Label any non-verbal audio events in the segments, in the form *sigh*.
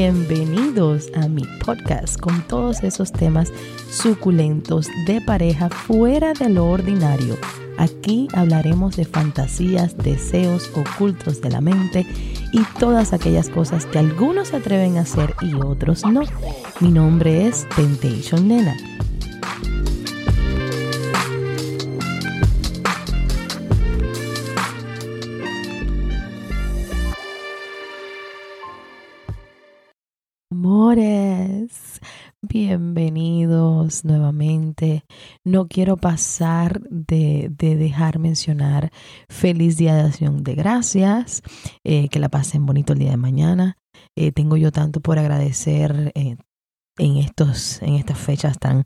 Bienvenidos a mi podcast con todos esos temas suculentos de pareja fuera de lo ordinario. Aquí hablaremos de fantasías, deseos ocultos de la mente y todas aquellas cosas que algunos se atreven a hacer y otros no. Mi nombre es Temptation Nena bienvenidos nuevamente. No quiero pasar de, dejar mencionar feliz día de acción de gracias, eh, que la pasen bonito el día de mañana. Eh, tengo yo tanto por agradecer eh, en, estos, en estas fechas tan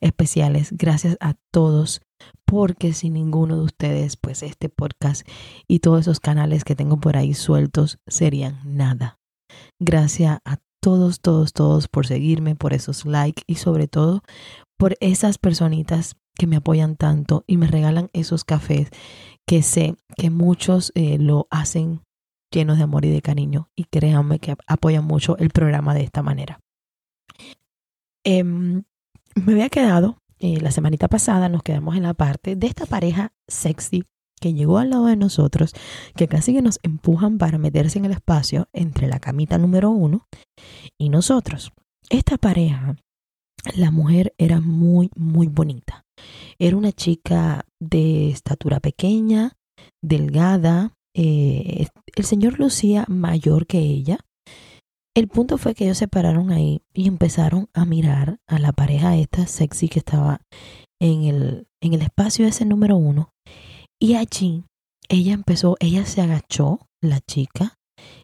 especiales. Gracias a todos porque sin ninguno de ustedes, pues este podcast y todos esos canales que tengo por ahí sueltos serían nada. Gracias a todos, todos, todos por seguirme, por esos likes y sobre todo por esas personitas que me apoyan tanto y me regalan esos cafés que sé que muchos eh, lo hacen llenos de amor y de cariño y créanme que apoyan mucho el programa de esta manera. Em, me había quedado, eh, la semanita pasada nos quedamos en la parte de esta pareja sexy que llegó al lado de nosotros, que casi que nos empujan para meterse en el espacio entre la camita número uno y nosotros. Esta pareja, la mujer era muy, muy bonita. Era una chica de estatura pequeña, delgada. Eh, el señor lucía mayor que ella. El punto fue que ellos se pararon ahí y empezaron a mirar a la pareja esta sexy que estaba en el, en el espacio ese número uno y allí ella empezó, ella se agachó, la chica,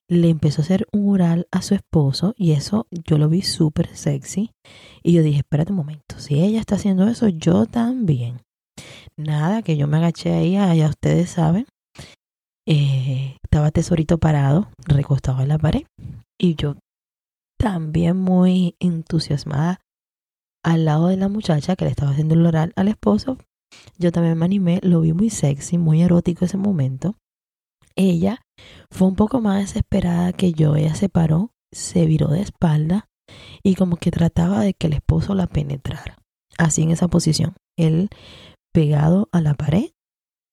le empezó a hacer un oral a su esposo y eso yo lo vi súper sexy. Y yo dije, espérate un momento, si ella está haciendo eso, yo también. Nada, que yo me agaché ahí, allá ustedes saben. Eh, estaba tesorito parado, recostado en la pared. Y yo también muy entusiasmada al lado de la muchacha que le estaba haciendo el oral al esposo, yo también me animé, lo vi muy sexy, muy erótico ese momento. Ella fue un poco más desesperada que yo, ella se paró, se viró de espalda y como que trataba de que el esposo la penetrara. Así en esa posición, él pegado a la pared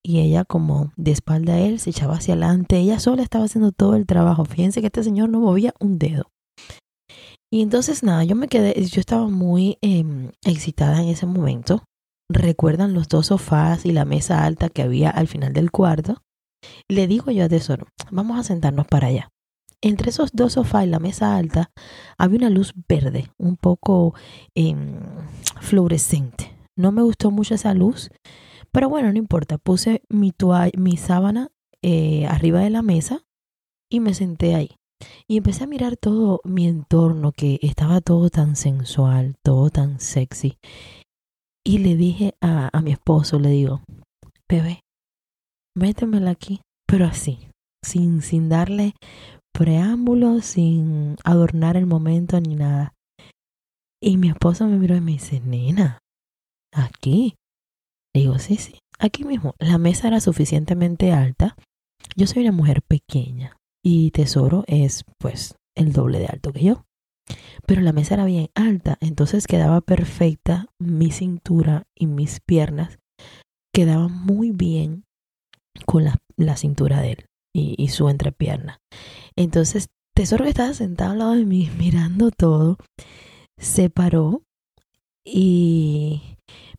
y ella como de espalda a él se echaba hacia adelante. Ella sola estaba haciendo todo el trabajo. Fíjense que este señor no movía un dedo. Y entonces nada, yo me quedé, yo estaba muy em, excitada en ese momento recuerdan los dos sofás y la mesa alta que había al final del cuarto, le digo yo a Tesoro, vamos a sentarnos para allá. Entre esos dos sofás y la mesa alta había una luz verde, un poco em, fluorescente. No me gustó mucho esa luz, pero bueno, no importa. Puse mi, mi sábana eh, arriba de la mesa y me senté ahí. Y empecé a mirar todo mi entorno, que estaba todo tan sensual, todo tan sexy. Y le dije a, a mi esposo, le digo, bebé, métemela aquí, pero así, sin, sin darle preámbulos, sin adornar el momento ni nada. Y mi esposo me miró y me dice, nena, aquí. Le digo, sí, sí, aquí mismo. La mesa era suficientemente alta. Yo soy una mujer pequeña y Tesoro es pues el doble de alto que yo. Pero la mesa era bien alta, entonces quedaba perfecta mi cintura y mis piernas quedaban muy bien con la, cintura de él y, su entrepierna. Entonces, Tesoro que estaba sentado al lado de mí *laughs* mirando todo, se paró y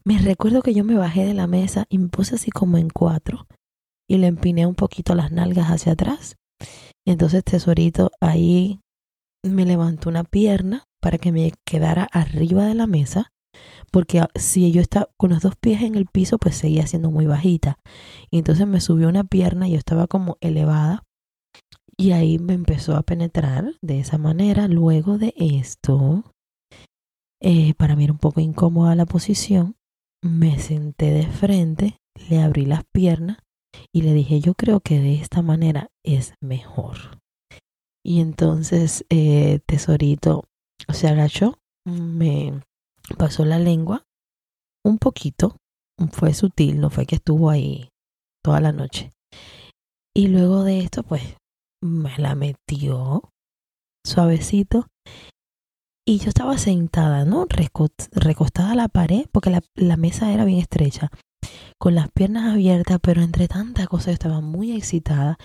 me recuerdo que yo me bajé de la mesa y me puse así como en cuatro y le empiné un poquito las nalgas hacia atrás. Y entonces Tesorito ahí me levantó una pierna para que me quedara arriba de la mesa, porque si yo estaba con los dos pies en el piso, pues seguía siendo muy bajita. Y entonces me subió una pierna yo estaba como elevada. Y ahí me empezó a penetrar de esa manera. Luego de esto, eh, para mí era un poco incómoda la posición, me senté de frente, le abrí las piernas y le dije, yo creo que de esta manera es mejor. Y entonces eh, Tesorito se agachó, me pasó la lengua un poquito, fue sutil, no fue que estuvo ahí toda la noche. Y luego de esto, pues me la metió suavecito Y yo estaba sentada, ¿no? Recostada a la pared, porque la, la mesa era bien estrecha, con las piernas abiertas, pero entre tantas cosas estaba muy excitada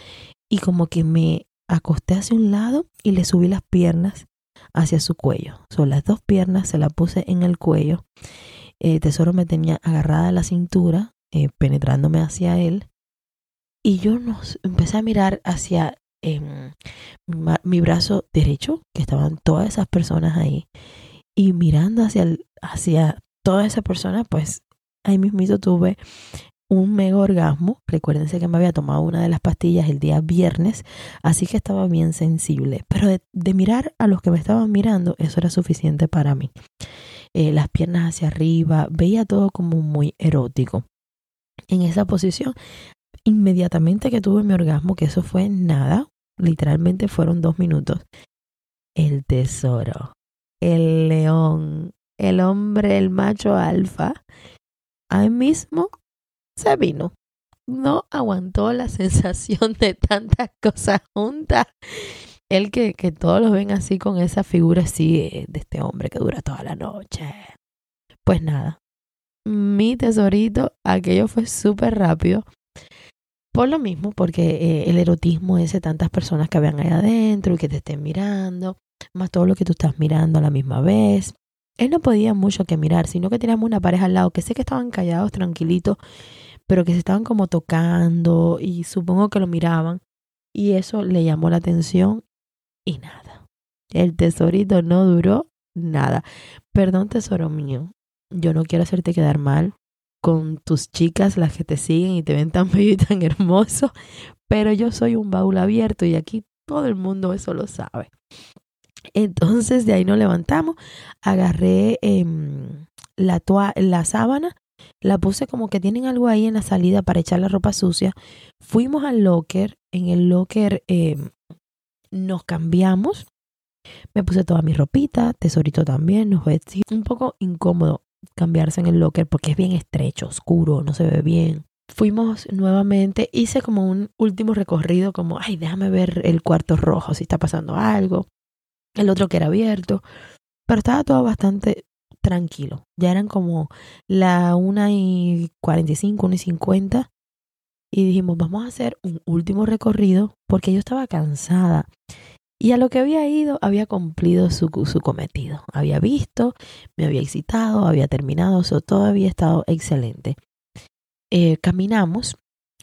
y como que me acosté hacia un lado y le subí las piernas hacia su cuello. Son las dos piernas, se las puse en el cuello. El tesoro me tenía agarrada a la cintura, eh, penetrándome hacia él. Y yo nos empecé a mirar hacia em, mi brazo derecho, que estaban todas esas personas ahí. Y mirando hacia, hacia todas esas personas, pues ahí mismo tuve un mega orgasmo. Recuérdense que me había tomado una de las pastillas el día viernes, así que estaba bien sensible. Pero de, mirar a los que me estaban mirando, eso era suficiente para mí. Eh, las piernas hacia arriba, veía todo como muy erótico. En esa posición, inmediatamente que tuve mi orgasmo, que eso fue nada, literalmente fueron dos minutos, el tesoro, el león, el hombre, el macho alfa, ahí mismo se vino. No aguantó la *laughs* sensación de tantas cosas juntas. El que, que todos lo ven así con esa figura así de este hombre que dura toda la noche. Pues nada, mi tesorito, aquello fue súper rápido. Por lo mismo, porque eh, el erotismo es de tantas personas que vean ahí adentro y que te estén mirando, más todo lo que tú estás mirando a la misma vez. Él no podía mucho que mirar, sino que teníamos una pareja al lado que sé que estaban callados, tranquilitos, pero que se estaban como tocando y supongo que lo miraban y eso le llamó la atención y nada. El tesorito no duró nada. Perdón, tesoro mío, yo no quiero hacerte quedar mal con tus chicas, las que te siguen y te ven tan *laughs* bello y tan hermoso, pero yo soy un baúl abierto y aquí todo el mundo eso lo sabe. Entonces de ahí nos levantamos, agarré em, la, la sábana la puse como que tienen algo ahí en la salida para echar la ropa sucia. Fuimos al locker. En el locker em, nos cambiamos. Me puse toda mi ropita, tesorito también. Nos fue un poco incómodo cambiarse en el locker porque es bien estrecho, oscuro, no se ve bien. Fuimos nuevamente, hice como un último recorrido, como, ay, déjame ver el cuarto rojo, si está pasando algo. El otro que era abierto. Pero estaba todo bastante tranquilo. Ya eran como la 1 y 45, 1 y 50. Y dijimos, vamos a hacer un último recorrido porque yo estaba cansada. Y a lo que había ido, había cumplido su, su cometido. Había visto, me había excitado, había terminado, eso todo había estado excelente. Eh, caminamos,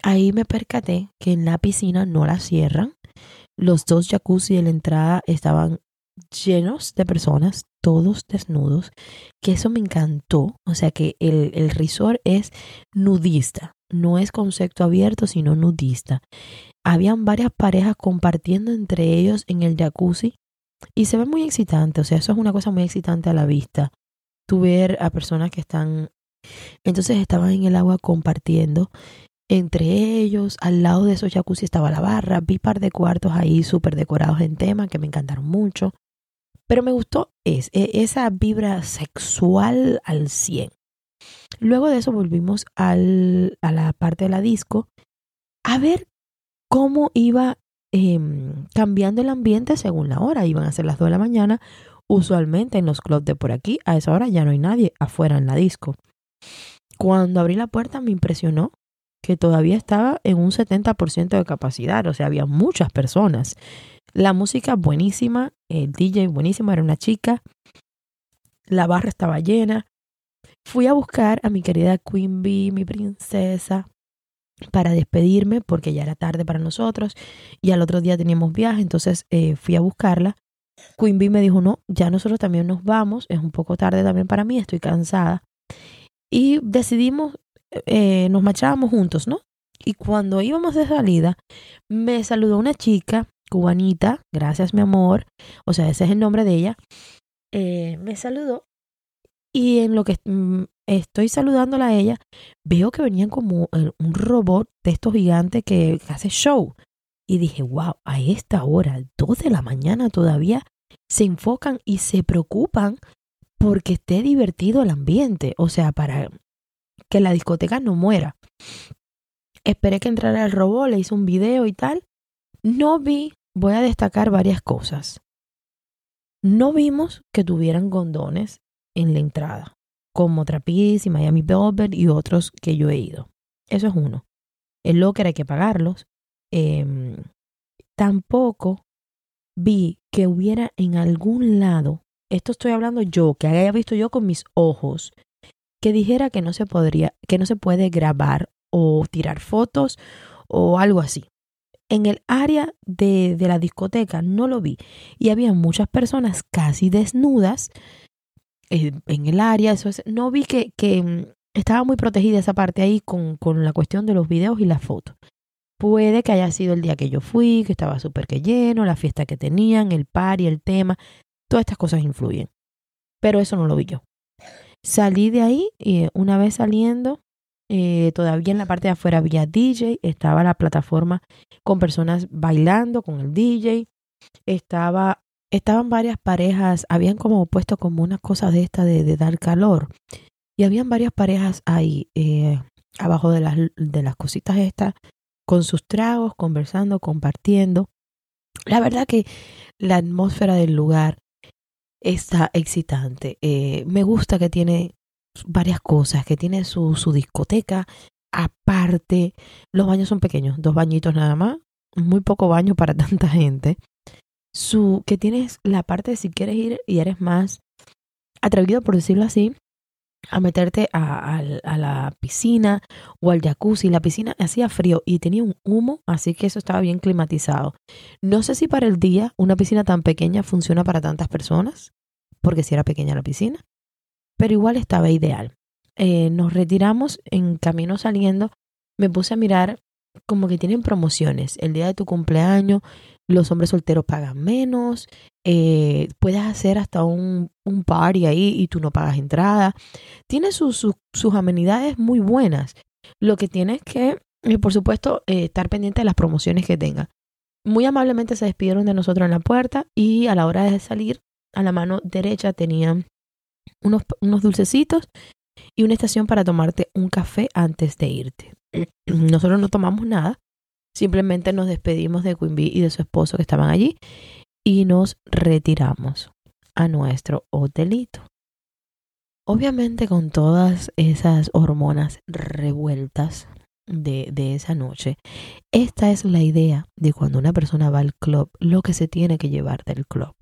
ahí me percaté que en la piscina no la cierran. Los dos jacuzzi de la entrada estaban llenos de personas, todos desnudos, que eso me encantó. O sea que el, el resort es nudista, no es concepto abierto, sino nudista. Habían varias parejas compartiendo entre ellos en el jacuzzi y se ve muy excitante, o sea, eso es una cosa muy excitante a la vista. Tú ver a personas que están, entonces estaban en el agua compartiendo entre ellos, al lado de esos jacuzzi estaba la barra, vi par de cuartos ahí súper decorados en tema que me encantaron mucho. Pero me gustó es, e, esa vibra sexual al 100. Luego de eso volvimos a la parte de la disco a ver cómo iba em, cambiando el ambiente según la hora. Iban a ser las 2 de la mañana. Usualmente en los clubs de por aquí, a esa hora ya no hay nadie afuera en la disco. Cuando abrí la puerta me impresionó que todavía estaba en un 70% de capacidad, o sea, había muchas personas. La música buenísima, el DJ buenísimo, era una chica, la barra estaba llena. Fui a buscar a mi querida Queen Bee, mi princesa, para despedirme porque ya era tarde para nosotros y al otro día teníamos viaje, entonces eh, fui a buscarla. Queen Bee me dijo, no, ya nosotros también nos vamos, es un poco tarde también para mí, estoy cansada. Y decidimos eh, nos marchábamos juntos, ¿no? Y cuando íbamos de salida, me saludó una chica cubanita, gracias mi amor, o sea, ese es el nombre de ella, eh, me saludó y en lo que mm, estoy saludándola a ella, veo que venían como un robot de estos gigantes que hace show. Y dije, wow, a esta hora, dos de la mañana todavía, se enfocan y se preocupan porque esté divertido el ambiente. O sea, para que la discoteca no muera. Esperé que entrara el robot, le hice un video y tal. No vi, voy a destacar varias cosas. No vimos que tuvieran condones en la entrada, como Trapiz y Miami Velvet y otros que yo he ido. Eso es uno. El locker hay que pagarlos. Em, tampoco vi que hubiera en algún lado, esto estoy hablando yo, que haya visto yo con mis ojos, que dijera que no se podría, que no se puede grabar o tirar fotos o algo así. En el área de, de la discoteca no lo vi y había muchas personas casi desnudas eh, en el área. Eso no vi que, que mm, estaba muy protegida esa parte ahí con, con la cuestión de los videos y las fotos. Puede que haya sido el día que yo fui, que estaba súper que lleno, la fiesta que tenían, el par y el tema. Todas estas cosas influyen. Pero eso no lo vi yo. Salí de ahí y una vez saliendo, eh, todavía en la parte de afuera había DJ, estaba la plataforma con personas bailando con el DJ, estaba, estaban varias parejas, habían como puesto como una cosa de esta de, dar calor. Y habían varias parejas ahí, eh, abajo de las, de las cositas estas, con sus tragos, conversando, compartiendo. La verdad que la atmósfera del lugar está excitante. Eh, me gusta que tiene varias cosas, que tiene su, su discoteca aparte. Los baños son pequeños, dos bañitos nada más, muy poco baño para *laughs* tanta gente. Su, que tienes la parte de si quieres ir y eres más atrevido, por decirlo así, a meterte a, la piscina o al jacuzzi. La piscina hacía frío y tenía un humo, así que eso estaba bien climatizado. No sé si para el día una piscina tan pequeña funciona para tantas personas, porque si era pequeña la piscina, pero igual estaba ideal. Eh, nos retiramos en camino saliendo, me puse a mirar como que tienen promociones. El día de tu cumpleaños, los hombres solteros pagan menos, eh, puedes hacer hasta un, un, party ahí y tú no pagas entrada. Tiene sus amenidades muy buenas. Lo que tienes que, eh, por supuesto, eh, estar pendiente de las promociones que tenga. Muy amablemente se despidieron de nosotros en la puerta y a la hora de salir, a la mano derecha tenían unos, unos dulcecitos y una estación para tomarte un café antes de irte. *clears throat* Nosotros no tomamos nada, simplemente nos despedimos de Queen y de su esposo que estaban allí y nos retiramos a nuestro hotelito. Obviamente con todas esas hormonas revueltas de, de, esa noche, esta es la idea de cuando una persona va al club, lo que se tiene que llevar del club.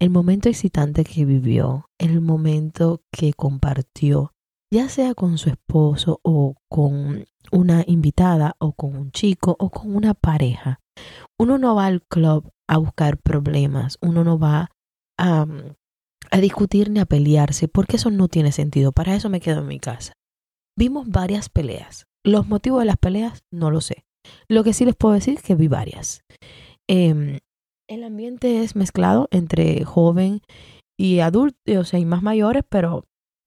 El momento excitante que vivió, el momento que compartió, ya sea con su esposo o con una invitada o con un chico o con una pareja. Uno no va al club a buscar problemas, uno no va a, a discutir ni a pelearse, porque eso no tiene sentido. Para eso me quedo en mi casa. Vimos varias peleas. Los motivos de las peleas no lo sé. Lo que sí les puedo decir es que vi varias. Eh, el ambiente es mezclado entre joven y adulto, o sea, y más mayores, pero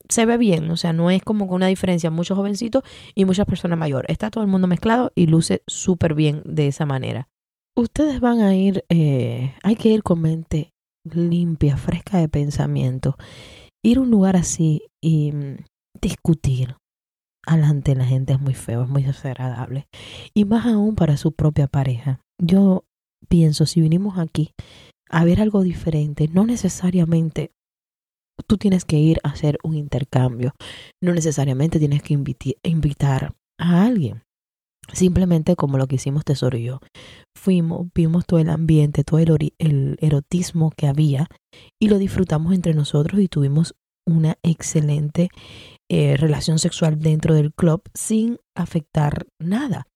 se ve bien, o sea, no es como con una diferencia, muchos jovencitos y muchas personas mayores. Está todo el mundo mezclado y luce súper bien de esa manera. Ustedes van a ir, eh, hay que ir con mente limpia, fresca de pensamiento. Ir a un lugar así y mm, discutir alante la gente es muy feo, es muy desagradable. Y más aún para su propia pareja. Yo pienso, si vinimos aquí a ver algo diferente, no necesariamente tú tienes que ir a hacer un intercambio. No necesariamente tienes que invitar a alguien. Simplemente como lo que hicimos Tesoro y yo. Fuimos, vimos todo el ambiente, todo el, erotismo que había y lo disfrutamos entre nosotros y tuvimos una excelente eh, relación sexual dentro del club sin afectar nada.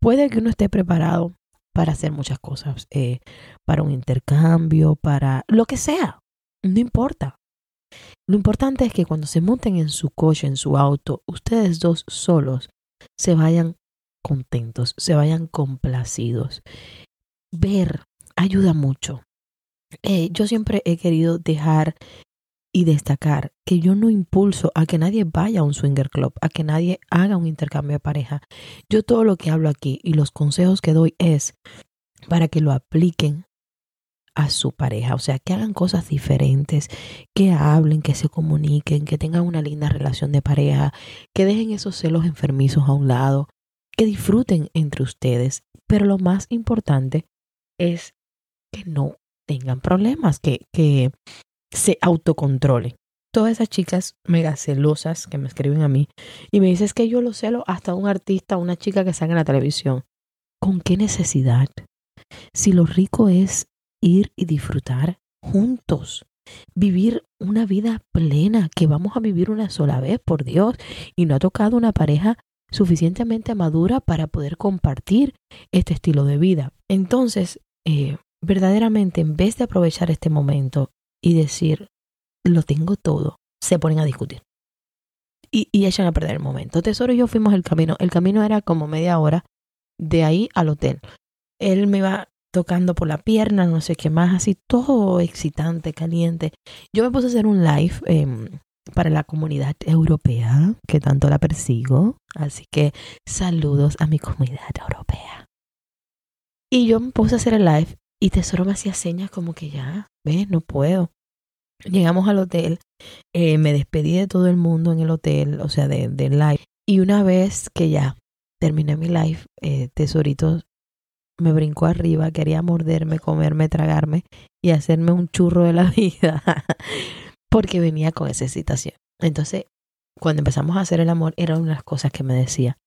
Puede que uno esté preparado para hacer muchas cosas, eh, para un intercambio, para lo que sea, no importa. Lo importante es que cuando se monten en su coche, en su auto, ustedes dos solos se vayan contentos, se vayan complacidos. Ver ayuda mucho. Eh, yo siempre he querido dejar y destacar que yo no impulso a que nadie vaya a un swinger club, a que nadie haga un intercambio de pareja. Yo todo lo que hablo aquí y los consejos que doy es para que lo apliquen a su pareja, o sea, que hagan cosas diferentes, que hablen, que se comuniquen, que tengan una linda relación de pareja, que dejen esos celos enfermizos a un lado, que disfruten entre ustedes, pero lo más importante es que no tengan problemas, que, que se autocontrolen. Todas esas chicas mega celosas que me escriben a mí y me dicen que yo lo celo hasta un artista, una chica que salga en la televisión. ¿Con qué necesidad? Si lo rico es ir y disfrutar juntos, vivir una vida plena que vamos a vivir una sola vez, por Dios, y no ha tocado una pareja suficientemente madura para poder compartir este estilo de vida. Entonces, eh, verdaderamente, en vez de aprovechar este momento y decir, lo tengo todo, se ponen a discutir. Y, y echan a perder el momento. Tesoro y yo fuimos el camino. El camino era como media hora de ahí al hotel. Él me iba tocando por la pierna, no sé qué más, así todo excitante, caliente. Yo me puse a hacer un live em, para la comunidad europea, que tanto la persigo. Así que saludos a mi comunidad europea. Y yo me puse a hacer el live y Tesoro me hacía señas como que ya, ves, no puedo. Llegamos al hotel, eh, me despedí de todo el mundo en el hotel, o sea, del de live. Y una vez que ya terminé mi live, eh, Tesorito me brincó arriba, quería morderme, comerme, tragarme y hacerme un churro de la *laughs* vida porque venía con esa excitación. Entonces, cuando empezamos a hacer el amor, era una cosas que me decía,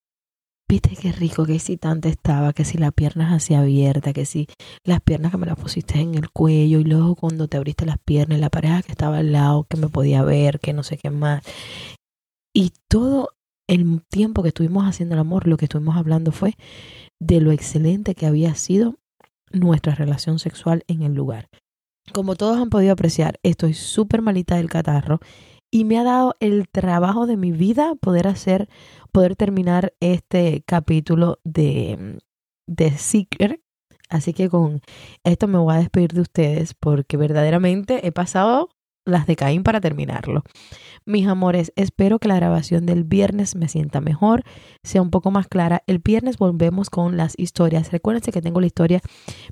viste qué rico, qué excitante estaba, que si las piernas así abiertas, que si las piernas que me las pusiste en el cuello y luego cuando te abriste las piernas, la pareja que estaba al lado, que me podía ver, que no sé qué más. Y todo el tiempo que estuvimos haciendo el amor, lo que estuvimos hablando fue de lo excelente que había sido nuestra relación sexual en el lugar. Como todos han podido apreciar, estoy súper malita del catarro y me ha dado el trabajo de mi vida poder hacer, poder terminar este capítulo de, de Secret. Así que con esto me voy a despedir de ustedes porque verdaderamente he pasado las de Caín para terminarlo. Mis amores, espero que la grabación del viernes me sienta mejor, sea un poco más clara. El viernes volvemos con las historias. Recuérdense que tengo la historia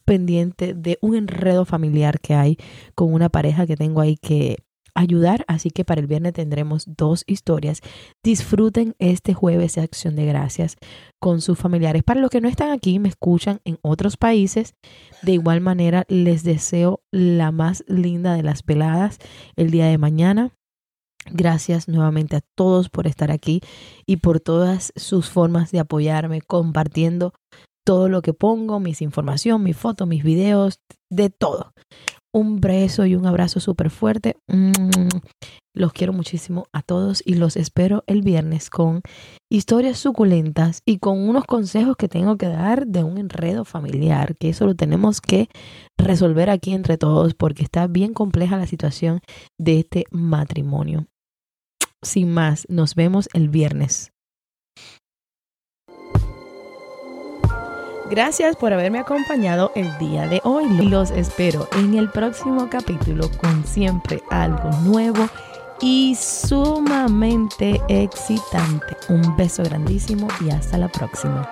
pendiente de un enredo familiar que hay con una pareja que tengo ahí que ayudar, así que para el viernes tendremos dos historias. Disfruten este jueves de acción de gracias con sus familiares. Para los que no están aquí, me escuchan en otros países, de igual manera les deseo la más linda de las veladas el día de mañana. Gracias nuevamente a todos por estar aquí y por todas sus formas de apoyarme, compartiendo todo lo que pongo, mis información, mis fotos, mis videos, de todo un beso y un abrazo súper fuerte. Mm, los quiero muchísimo a todos y los espero el viernes con historias suculentas y con unos consejos que tengo que dar de un enredo familiar, que eso lo tenemos que resolver aquí entre todos porque está bien compleja la situación de este matrimonio. Sin más, nos vemos el viernes. Gracias por haberme acompañado el día de hoy. Los espero en el próximo capítulo con siempre algo nuevo y sumamente excitante. Un beso grandísimo y hasta la próxima.